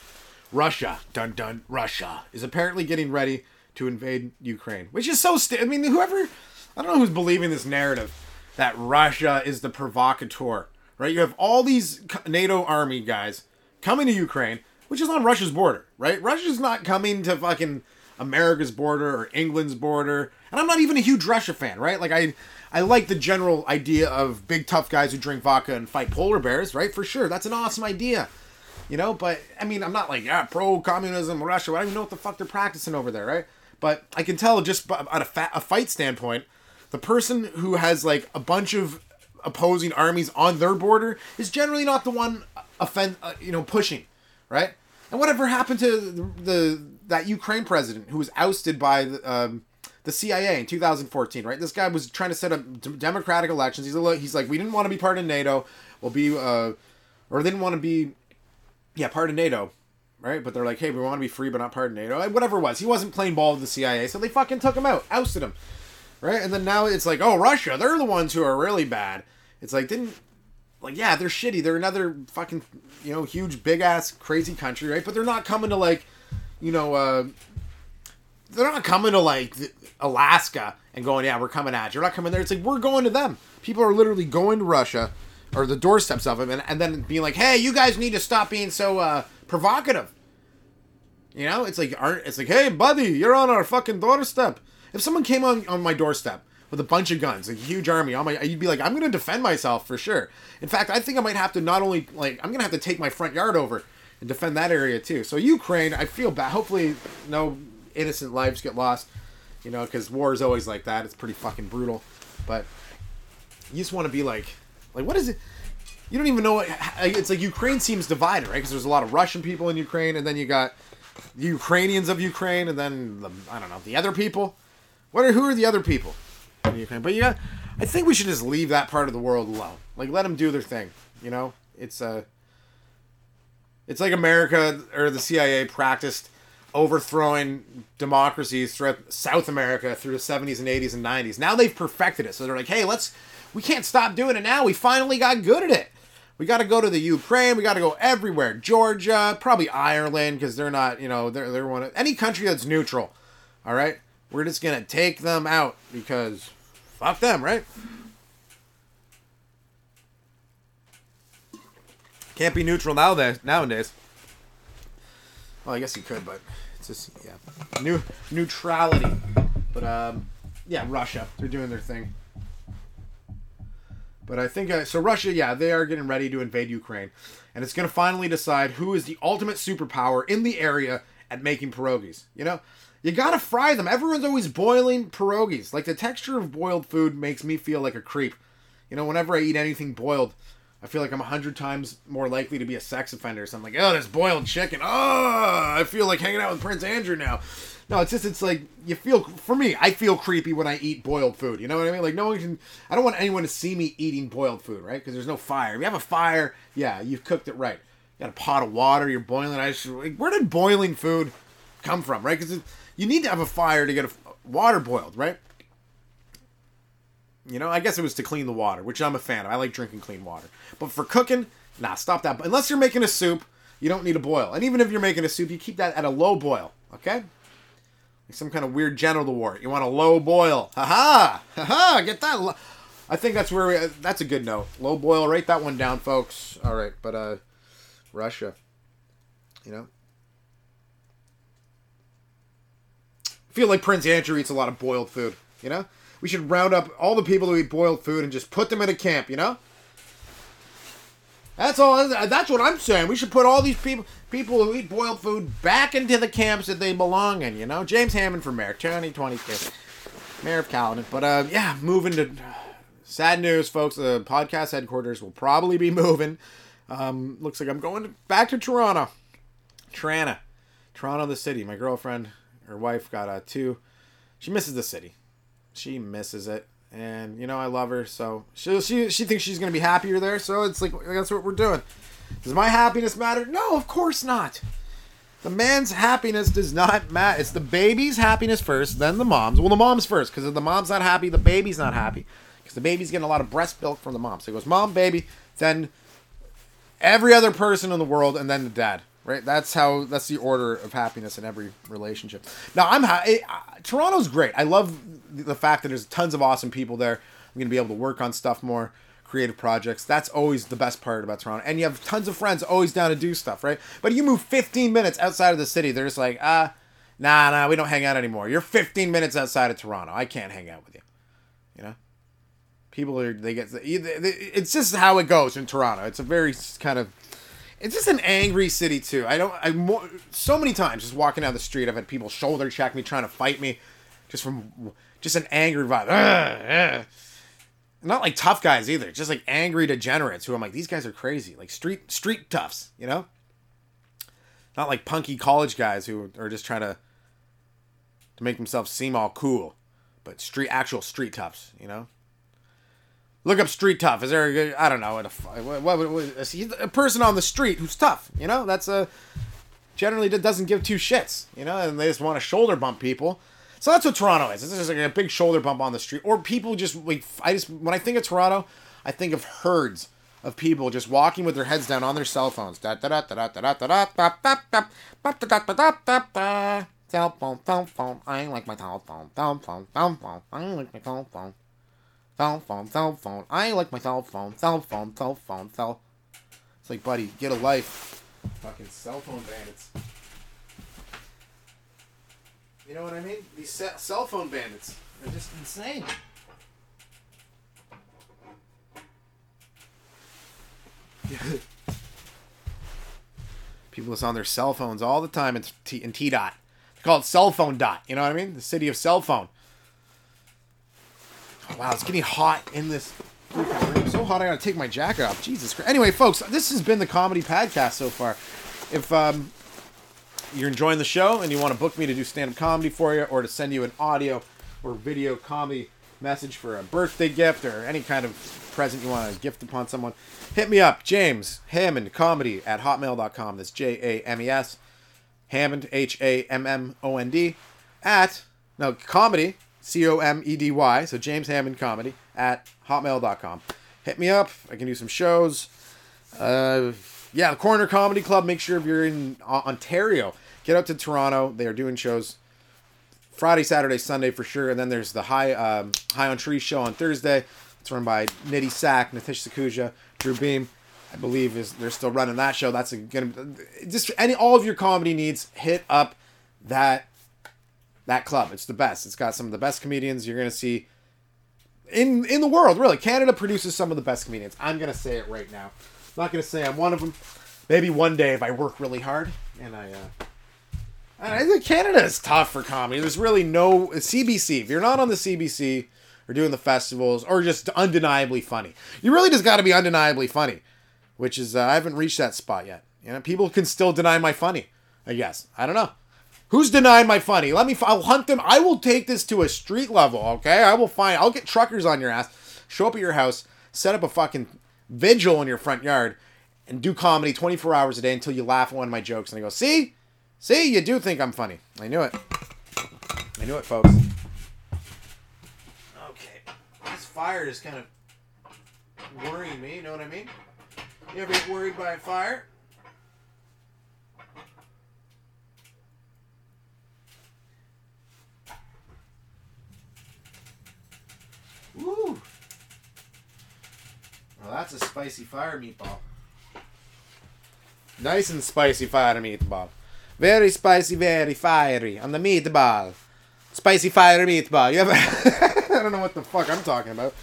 Russia, dun dun, Russia is apparently getting ready to invade Ukraine, which is so. St- I mean, whoever, I don't know who's believing this narrative, that Russia is the provocateur, right? You have all these NATO army guys coming to Ukraine, which is on Russia's border, right? Russia's not coming to fucking America's border or England's border. And I'm not even a huge Russia fan, right? Like I I like the general idea of big tough guys who drink vodka and fight polar bears, right? For sure. That's an awesome idea. You know, but I mean, I'm not like, yeah, pro communism, Russia. I don't even know what the fuck they're practicing over there, right? But I can tell just at a, fa- a fight standpoint, the person who has like a bunch of opposing armies on their border is generally not the one offend, uh, you know, pushing, right? And whatever happened to the, the that Ukraine president who was ousted by the, um, the CIA in 2014, right? This guy was trying to set up d- democratic elections. He's a, he's like, we didn't want to be part of NATO. We'll be, uh, or didn't want to be, yeah, part of NATO, right? But they're like, hey, we want to be free, but not part of NATO. Whatever it was, he wasn't playing ball with the CIA, so they fucking took him out, ousted him, right? And then now it's like, oh, Russia, they're the ones who are really bad. It's like, didn't like yeah they're shitty. They're another fucking you know huge big ass crazy country right? But they're not coming to like you know uh they're not coming to like alaska and going yeah we're coming at you. We're not coming there. It's like we're going to them. People are literally going to russia or the doorsteps of them and, and then being like hey you guys need to stop being so uh provocative. You know? It's like aren't it's like hey buddy you're on our fucking doorstep. If someone came on on my doorstep with a bunch of guns, a huge army on my, you'd be like, I'm gonna defend myself for sure. In fact, I think I might have to not only like, I'm gonna have to take my front yard over and defend that area too. So Ukraine, I feel bad. Hopefully, no innocent lives get lost. You know, because war is always like that. It's pretty fucking brutal. But you just want to be like, like what is it? You don't even know what. It's like Ukraine seems divided, right? Because there's a lot of Russian people in Ukraine, and then you got the Ukrainians of Ukraine, and then the, I don't know the other people. What are who are the other people? In Ukraine. But yeah, I think we should just leave that part of the world alone. Like let them do their thing. You know, it's uh, it's like America or the CIA practiced overthrowing democracies throughout South America through the 70s and 80s and 90s. Now they've perfected it. So they're like, hey, let's we can't stop doing it now. We finally got good at it. We got to go to the Ukraine. We got to go everywhere. Georgia, probably Ireland, because they're not, you know, they're they're one of any country that's neutral. All right, we're just gonna take them out because fuck them, right? Can't be neutral nowadays. Nowadays. Well, I guess you could, but it's just yeah, new neutrality. But um, yeah, Russia, they're doing their thing. But I think uh, so. Russia, yeah, they are getting ready to invade Ukraine, and it's going to finally decide who is the ultimate superpower in the area at making pierogies. You know, you gotta fry them. Everyone's always boiling pierogies. Like the texture of boiled food makes me feel like a creep. You know, whenever I eat anything boiled, I feel like I'm a hundred times more likely to be a sex offender. So I'm like, oh, there's boiled chicken. Oh, I feel like hanging out with Prince Andrew now. No, it's just it's like you feel for me. I feel creepy when I eat boiled food. You know what I mean? Like no one can. I don't want anyone to see me eating boiled food, right? Because there's no fire. If you have a fire, yeah, you've cooked it right. You got a pot of water. You're boiling. I just, like, where did boiling food come from, right? Because you need to have a fire to get a water boiled, right? You know, I guess it was to clean the water, which I'm a fan of. I like drinking clean water. But for cooking, nah, stop that. Unless you're making a soup, you don't need a boil. And even if you're making a soup, you keep that at a low boil, okay? Like some kind of weird genital wart. You want a low boil. Ha ha! Ha ha! Get that. Lo- I think that's where we, uh, that's a good note. Low boil. Write that one down, folks. All right, but uh, Russia. You know, feel like Prince Andrew eats a lot of boiled food. You know, we should round up all the people who eat boiled food and just put them in a camp. You know. That's all. That's what I'm saying. We should put all these people, people who eat boiled food, back into the camps that they belong in. You know, James Hammond for mayor, 2022, mayor of Caledon. But uh, yeah, moving to sad news, folks. The podcast headquarters will probably be moving. Um, looks like I'm going back to Toronto, Toronto, Toronto, the city. My girlfriend, her wife, got a two. She misses the city. She misses it and you know I love her, so she she she thinks she's gonna be happier there. So it's like that's what we're doing. Does my happiness matter? No, of course not. The man's happiness does not matter. It's the baby's happiness first, then the mom's. Well, the mom's first, because if the mom's not happy, the baby's not happy, because the baby's getting a lot of breast milk from the mom. So it goes mom, baby, then every other person in the world, and then the dad. Right? That's how that's the order of happiness in every relationship. Now I'm ha- eh, Toronto's great. I love the fact that there's tons of awesome people there. I'm gonna be able to work on stuff more, creative projects. That's always the best part about Toronto. And you have tons of friends always down to do stuff, right? But you move 15 minutes outside of the city, they're just like, ah, nah, nah, we don't hang out anymore. You're 15 minutes outside of Toronto. I can't hang out with you. You know people are they get it's just how it goes in Toronto. It's a very kind of it's just an angry city too. I don't I so many times just walking down the street I've had people shoulder check me trying to fight me just from just an angry vibe. Ugh, ugh. Not like tough guys either, just like angry degenerates who I'm like these guys are crazy, like street street toughs, you know? Not like punky college guys who are just trying to to make themselves seem all cool, but street actual street toughs, you know? Look up street tough. Is there a good, I don't know, what, what, what, what a person on the street who's tough, you know? That's a generally doesn't give two shits, you know, and they just want to shoulder bump people. So that's what Toronto is. It's just like a big shoulder bump on the street, or people just like I just when I think of Toronto, I think of herds of people just walking with their heads down on their cell phones. Like my. Cell phone, cell phone. I like my cell phone. Cell phone, cell phone, cell. It's like, buddy, get a life. Fucking cell phone bandits. You know what I mean? These cell phone bandits are just insane. [laughs] People that's on their cell phones all the time in T, in T dot. They call it cell phone dot. You know what I mean? The city of cell phone. Wow, it's getting hot in this room. So hot, I gotta take my jacket off. Jesus Christ. Anyway, folks, this has been the comedy Padcast so far. If um, you're enjoying the show and you want to book me to do stand up comedy for you or to send you an audio or video comedy message for a birthday gift or any kind of present you want to gift upon someone, hit me up, James Hammond Comedy at hotmail.com. That's J A M E S Hammond H A M M O N D at no comedy C O M E D Y. So James Hammond Comedy at hotmail.com. Hit me up. I can do some shows. Uh, yeah, the Corner Comedy Club. Make sure if you're in Ontario, get out to Toronto. They are doing shows Friday, Saturday, Sunday for sure. And then there's the High um, High on Tree show on Thursday. It's run by Nitty Sack, Nitish Sakhuja, Drew Beam. I believe is they're still running that show. That's a, gonna just any all of your comedy needs. Hit up that that club. It's the best. It's got some of the best comedians you're gonna see in in the world. Really, Canada produces some of the best comedians. I'm gonna say it right now. I'm not gonna say I'm one of them. Maybe one day if I work really hard and I. Uh, I think Canada is tough for comedy. There's really no CBC. If you're not on the CBC or doing the festivals or just undeniably funny, you really just got to be undeniably funny, which is uh, I haven't reached that spot yet. You know, people can still deny my funny. I guess I don't know. Who's denying my funny? Let me. I'll hunt them. I will take this to a street level. Okay, I will find. I'll get truckers on your ass. Show up at your house. Set up a fucking vigil in your front yard, and do comedy 24 hours a day until you laugh at one of my jokes. And I go, see, see, you do think I'm funny. I knew it. I knew it, folks. Okay, this fire is kind of worrying me. You know what I mean? You ever get worried by a fire? Woo! Well, that's a spicy fire meatball. Nice and spicy fire meatball. Very spicy, very fiery on the meatball. Spicy fire meatball. You ever? [laughs] I don't know what the fuck I'm talking about.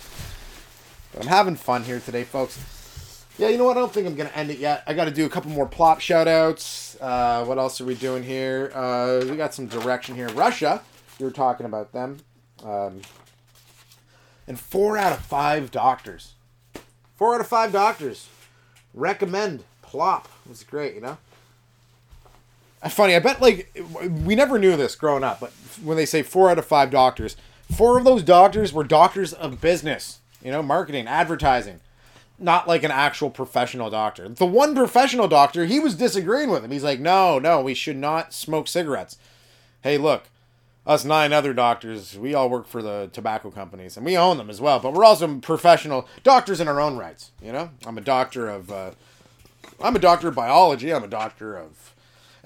But I'm having fun here today, folks. Yeah, you know what? I don't think I'm gonna end it yet. I got to do a couple more plop shoutouts. Uh, what else are we doing here? Uh, we got some direction here. Russia. You were talking about them. Um, and four out of five doctors, four out of five doctors recommend plop. It's great, you know. Funny, I bet like we never knew this growing up, but when they say four out of five doctors, four of those doctors were doctors of business, you know, marketing, advertising, not like an actual professional doctor. The one professional doctor, he was disagreeing with him. He's like, no, no, we should not smoke cigarettes. Hey, look, us nine other doctors, we all work for the tobacco companies and we own them as well. But we're also professional doctors in our own rights. You know, I'm a doctor of, uh, I'm a doctor of biology. I'm a doctor of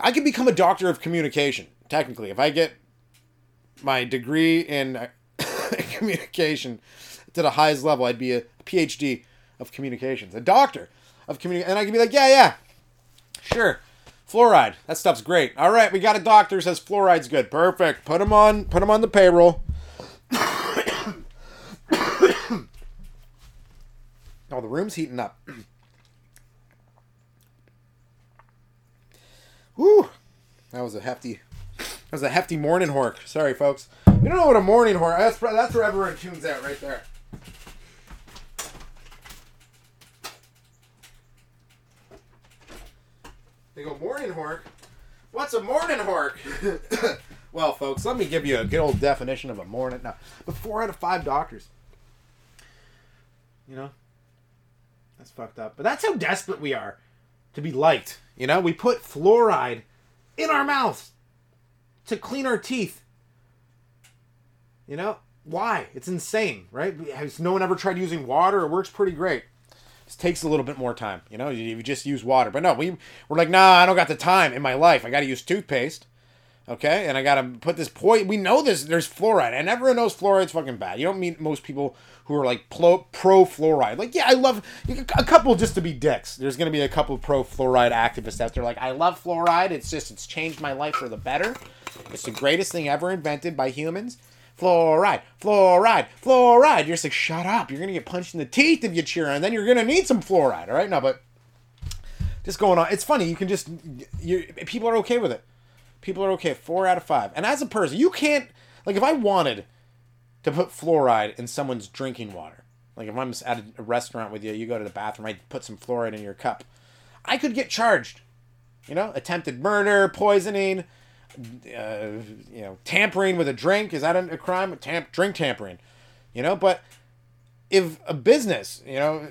I could become a doctor of communication, technically. If I get my degree in uh, [coughs] communication to the highest level, I'd be a PhD of communications, a doctor of communication. And I could be like, yeah, yeah, sure. Fluoride, that stuff's great. All right, we got a doctor who says fluoride's good. Perfect. Put him on. Put him on the payroll. [coughs] oh, the room's heating up. [coughs] Woo! That was a hefty. That was a hefty morning hork. Sorry, folks. You don't know what a morning hork. That's that's where everyone tunes out right there. They go morning hork. What's a morning hork? [laughs] well, folks, let me give you a good old definition of a morning. Now, but four out of five doctors. You know, that's fucked up. But that's how desperate we are to be liked. You know, we put fluoride in our mouths to clean our teeth. You know, why? It's insane, right? Has no one ever tried using water? It works pretty great. Takes a little bit more time, you know. You, you just use water, but no, we we're like, nah, I don't got the time in my life. I got to use toothpaste, okay, and I got to put this point. We know this. There's fluoride, and everyone knows fluoride's fucking bad. You don't meet most people who are like pro, pro fluoride. Like, yeah, I love a couple just to be dicks. There's gonna be a couple pro fluoride activists out there. Like, I love fluoride. It's just it's changed my life for the better. It's the greatest thing ever invented by humans. Fluoride, fluoride, fluoride. You're just like, shut up. You're gonna get punched in the teeth if you cheer, and then you're gonna need some fluoride. All right, no, but just going on. It's funny. You can just you people are okay with it. People are okay. Four out of five. And as a person, you can't like if I wanted to put fluoride in someone's drinking water. Like if I'm at a restaurant with you, you go to the bathroom, I put some fluoride in your cup. I could get charged. You know, attempted murder, poisoning, uh, you know, tampering with a drink. Is that a crime? Tamp- drink tampering. You know, but if a business, you know,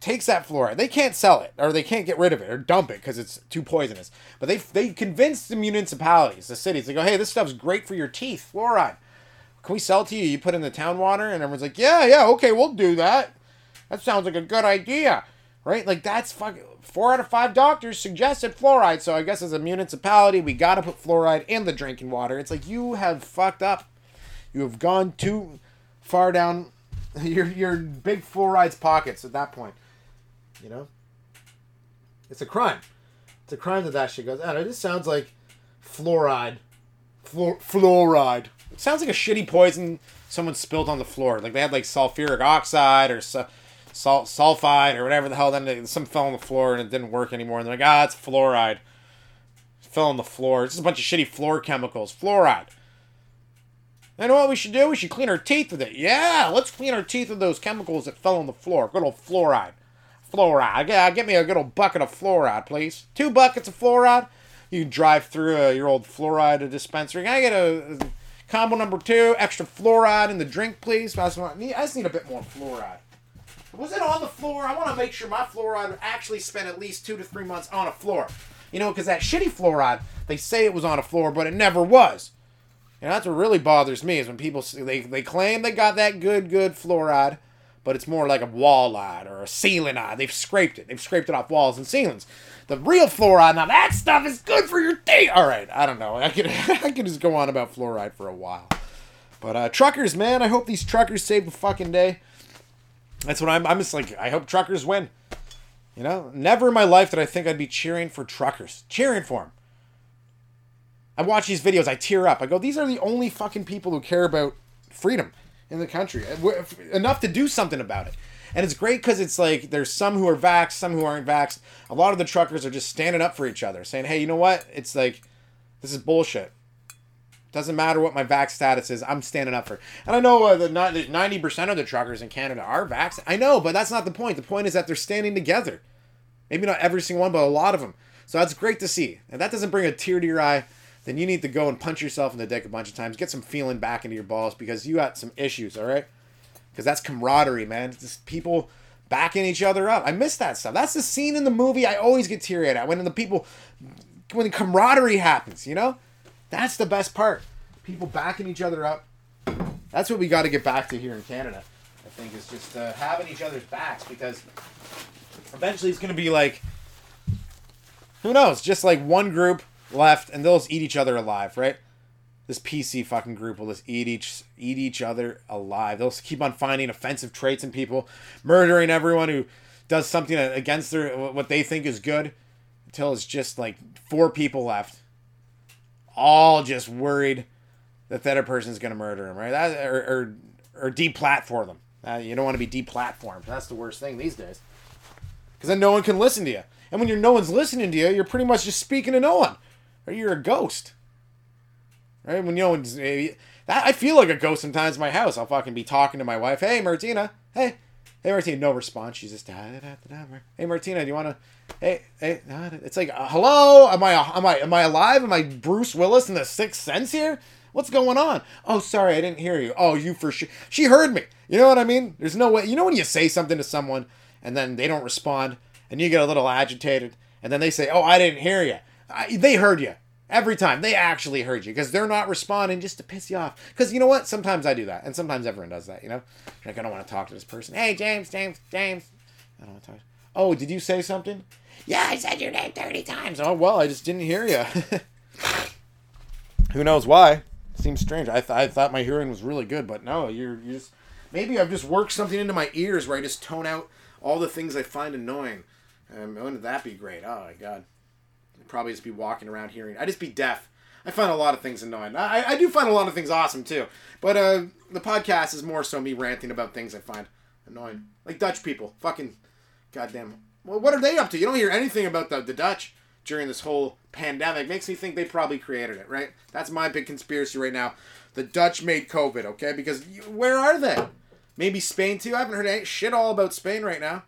takes that fluoride, they can't sell it or they can't get rid of it or dump it because it's too poisonous. But they they convince the municipalities, the cities, they go, hey, this stuff's great for your teeth, fluoride. Can we sell to you? You put in the town water, and everyone's like, yeah, yeah, okay, we'll do that. That sounds like a good idea, right? Like that's fucking four out of five doctors suggested fluoride. So I guess as a municipality, we got to put fluoride in the drinking water. It's like you have fucked up. You have gone too far down [laughs] your your big fluoride's pockets at that point. You know, it's a crime. It's a crime that that shit goes. out. it just sounds like fluoride, Fluor- fluoride. It sounds like a shitty poison someone spilled on the floor. Like they had like sulfuric oxide or su- salt sulfide or whatever the hell. Then some fell on the floor and it didn't work anymore. And they're like, ah, it's fluoride. Fell on the floor. It's just a bunch of shitty floor chemicals. Fluoride. And what we should do? We should clean our teeth with it. Yeah, let's clean our teeth with those chemicals that fell on the floor. Good old fluoride. Fluoride. Yeah, get me a good old bucket of fluoride, please. Two buckets of fluoride. You drive through uh, your old fluoride dispensary. Can I get a, a combo number two? Extra fluoride in the drink, please. I just, want, I just need a bit more fluoride. Was it on the floor? I want to make sure my fluoride actually spent at least two to three months on a floor. You know, because that shitty fluoride, they say it was on a floor, but it never was. You know, that's what really bothers me is when people they, they claim they got that good, good fluoride, but it's more like a wallite or a sealant. They've scraped it. They've scraped it off walls and ceilings. The real fluoride, now that stuff is good for your teeth. All right, I don't know. [laughs] I could I could just go on about fluoride for a while. But uh, truckers, man, I hope these truckers save the fucking day. That's what I'm. I'm just like, I hope truckers win. You know, never in my life did I think I'd be cheering for truckers, cheering for them. I watch these videos, I tear up. I go, these are the only fucking people who care about freedom in the country uh, enough to do something about it. And it's great because it's like there's some who are vaxxed, some who aren't vaxxed. A lot of the truckers are just standing up for each other, saying, hey, you know what? It's like, this is bullshit. Doesn't matter what my vax status is, I'm standing up for. It. And I know uh, the 90% of the truckers in Canada are vax. I know, but that's not the point. The point is that they're standing together. Maybe not every single one, but a lot of them. So that's great to see. And that doesn't bring a tear to your eye then you need to go and punch yourself in the dick a bunch of times. Get some feeling back into your balls because you got some issues, all right? Because that's camaraderie, man. just people backing each other up. I miss that stuff. That's the scene in the movie I always get teary at when the people, when the camaraderie happens, you know? That's the best part. People backing each other up. That's what we got to get back to here in Canada. I think is just uh, having each other's backs because eventually it's going to be like, who knows? Just like one group left, and they'll just eat each other alive, right? This PC fucking group will just eat each eat each other alive. They'll keep on finding offensive traits in people, murdering everyone who does something against their what they think is good, until it's just like four people left, all just worried that the other person's gonna murder them, right? That or or, or deplatform them. Uh, you don't want to be deplatformed. That's the worst thing these days. Because then no one can listen to you. And when you're no one's listening to you, you're pretty much just speaking to no one. Or you're a ghost. Right? When no one's. eh, that, I feel like a ghost sometimes in my house. I'll fucking be talking to my wife. Hey, Martina. Hey. Hey, Martina. No response. She's just. "Da, da, da, da, da." Hey, Martina. Do you want to. Hey, hey. da, da." It's like, uh, hello? Am I, am, I, am I alive? Am I Bruce Willis in the Sixth Sense here? What's going on? Oh, sorry, I didn't hear you. Oh, you for sure. She heard me. You know what I mean? There's no way. You know when you say something to someone and then they don't respond and you get a little agitated and then they say, "Oh, I didn't hear you." I, they heard you every time. They actually heard you because they're not responding just to piss you off. Because you know what? Sometimes I do that, and sometimes everyone does that. You know, like I don't want to talk to this person. Hey, James, James, James. I don't want to talk. Oh, did you say something? Yeah, I said your name thirty times. Oh well, I just didn't hear you. [laughs] Who knows why? Seems strange. I, th- I thought my hearing was really good, but no, you're, you just maybe I've just worked something into my ears where I just tone out all the things I find annoying. Wouldn't that be great? Oh my god, probably just be walking around hearing. I just be deaf. I find a lot of things annoying. I, I do find a lot of things awesome too, but uh, the podcast is more so me ranting about things I find annoying, like Dutch people. Fucking goddamn. Well, what are they up to? You don't hear anything about the the Dutch during this whole pandemic. Makes me think they probably created it, right? That's my big conspiracy right now. The Dutch made COVID, okay? Because where are they? Maybe Spain too. I haven't heard any shit all about Spain right now.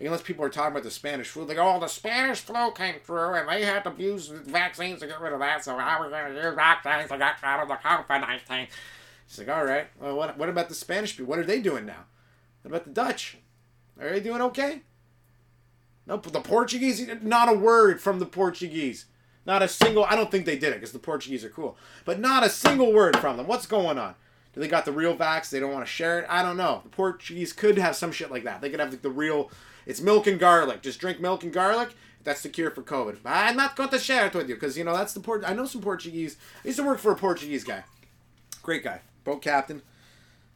Unless people are talking about the Spanish flu, like, oh, the Spanish flu came through and they had to use vaccines to get rid of that, so I was going to use vaccines to get rid of the COVID 19. It's like, all right, well, what, what about the Spanish people? What are they doing now? What about the Dutch? Are they doing okay? Nope, the Portuguese, not a word from the Portuguese. Not a single, I don't think they did it because the Portuguese are cool, but not a single word from them. What's going on? Do they got the real vax? They don't want to share it? I don't know. The Portuguese could have some shit like that. They could have like, the real, it's milk and garlic. Just drink milk and garlic. That's the cure for COVID. I'm not going to share it with you because, you know, that's the Port. I know some Portuguese. I used to work for a Portuguese guy. Great guy. Boat captain.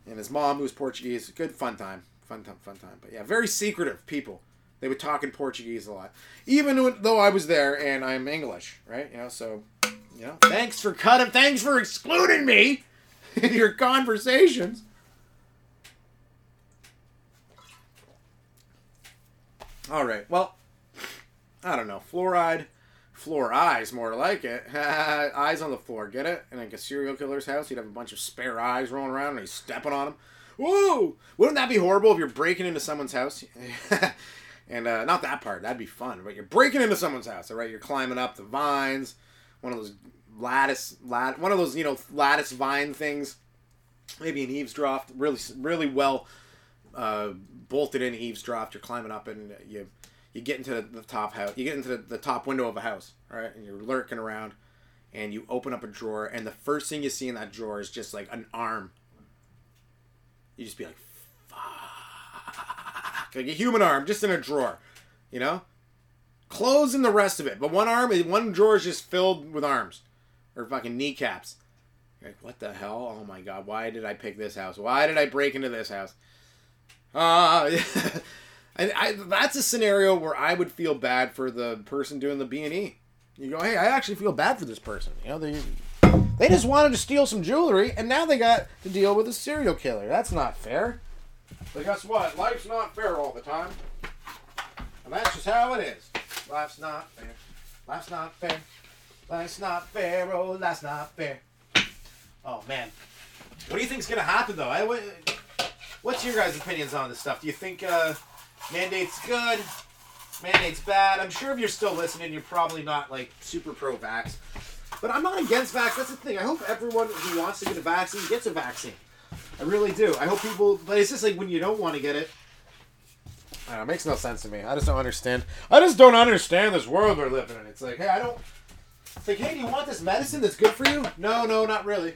And his mom, who was Portuguese. Good fun time. Fun time, fun time. But yeah, very secretive people. They would talk in Portuguese a lot. Even though I was there and I'm English, right? You know, so, you know, thanks for cutting, thanks for excluding me [laughs] in your conversations. All right, well, I don't know. Fluoride, floor eyes, more like it. [laughs] eyes on the floor, get it? In like a serial killer's house, he'd have a bunch of spare eyes rolling around and he's stepping on them. Whoa! Wouldn't that be horrible if you're breaking into someone's house? [laughs] and uh, not that part, that'd be fun, but you're breaking into someone's house, all right? You're climbing up the vines, one of those lattice, lat, one of those, you know, lattice vine things. Maybe an eavesdrop, really, really well uh, bolted in eavesdropped. You're climbing up and you you get into the top house. You get into the, top window of a house, right? And you're lurking around, and you open up a drawer, and the first thing you see in that drawer is just like an arm. You just be like, fuck, like a human arm just in a drawer, you know. Clothes and the rest of it, but one arm, one drawer is just filled with arms, or fucking kneecaps. You're like, what the hell? Oh my god, why did I pick this house? Why did I break into this house? Uh, [laughs] and I, that's a scenario where I would feel bad for the person doing the B and E. You go, hey, I actually feel bad for this person. You know, they they just wanted to steal some jewelry, and now they got to deal with a serial killer. That's not fair. But guess what? Life's not fair all the time, and that's just how it is. Life's not fair. Life's not fair. Life's not fair. Oh, that's not fair. Oh man, what do you think's gonna happen though? I, what's your guys' opinions on this stuff? Do you think uh, mandates good? Mandates bad? I'm sure if you're still listening, you're probably not like super pro vax. But I'm not against vax. That's the thing. I hope everyone who wants to get a vaccine gets a vaccine. I really do. I hope people. But it's just like when you don't want to get it. I know, it makes no sense to me. I just don't understand. I just don't understand this world we're living in. It's like, hey, I don't. It's like, hey, do you want this medicine that's good for you? No, no, not really.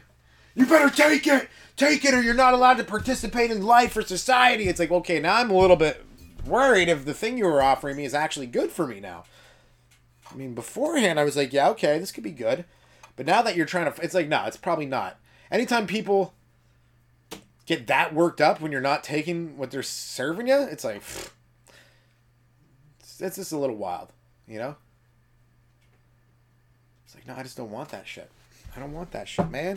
You better take it. Take it, or you're not allowed to participate in life or society. It's like, okay, now I'm a little bit worried if the thing you were offering me is actually good for me now. I mean, beforehand I was like, yeah, okay, this could be good. But now that you're trying to, it's like, no, it's probably not. Anytime people get that worked up when you're not taking what they're serving you, it's like, pfft. it's just a little wild, you know? It's like, no, I just don't want that shit. I don't want that shit, man.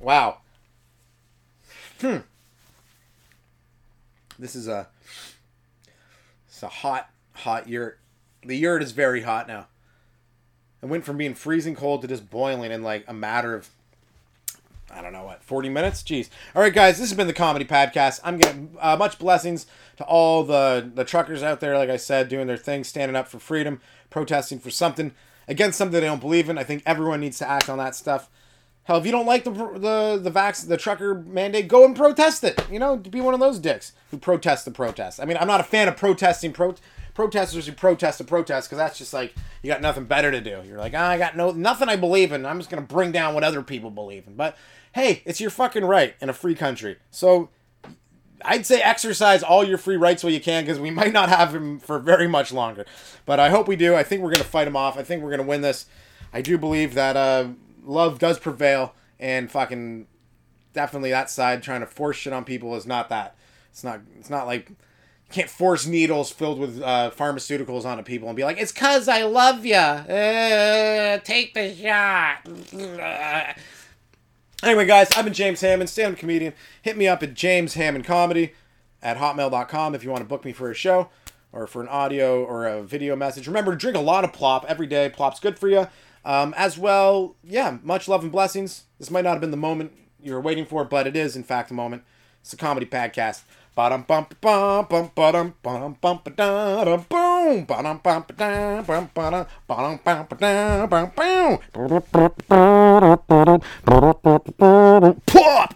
Wow. Hmm. This is a it's a hot, hot yurt. The yurt is very hot now. It went from being freezing cold to just boiling in like a matter of I don't know what, 40 minutes? Jeez. All right, guys, this has been the Comedy Padcast. I'm getting uh, much blessings to all the, the truckers out there, like I said, doing their thing, standing up for freedom, protesting for something, against something they don't believe in. I think everyone needs to act on that stuff. Hell, if you don't like the the the vax the trucker mandate, go and protest it. You know, be one of those dicks who protest the protest. I mean, I'm not a fan of protesting pro protesters who protest the protest because that's just like you got nothing better to do. You're like, ah, I got no nothing I believe in. I'm just gonna bring down what other people believe in. But hey, it's your fucking right in a free country. So I'd say exercise all your free rights while you can because we [laughs] might not have him for very much longer. But I hope we do. I think we're gonna fight him off. I think we're gonna win this. I do believe that uh, love does prevail, and fucking definitely that side trying to force shit on people is not that. It's not. It's not like you can't force needles filled with uh, pharmaceuticals onto people and be like, "It's cause I love you. Uh, take the shot." [laughs] Anyway, guys, I've been James Hammond, stand-up comedian. Hit me up at James Hammond Comedy at hotmail.com if you want to book me for a show or for an audio or a video message. Remember to drink a lot of plop every day. Plop's good for you. Um, as well, yeah, much love and blessings. This might not have been the moment you were waiting for, but it is, in fact, the moment. It's a comedy Padcast. Ba-dum bum bum bum ba-dum bum bum boom ba-dum bum bum ba ba-dum bum ba bum bum Pop!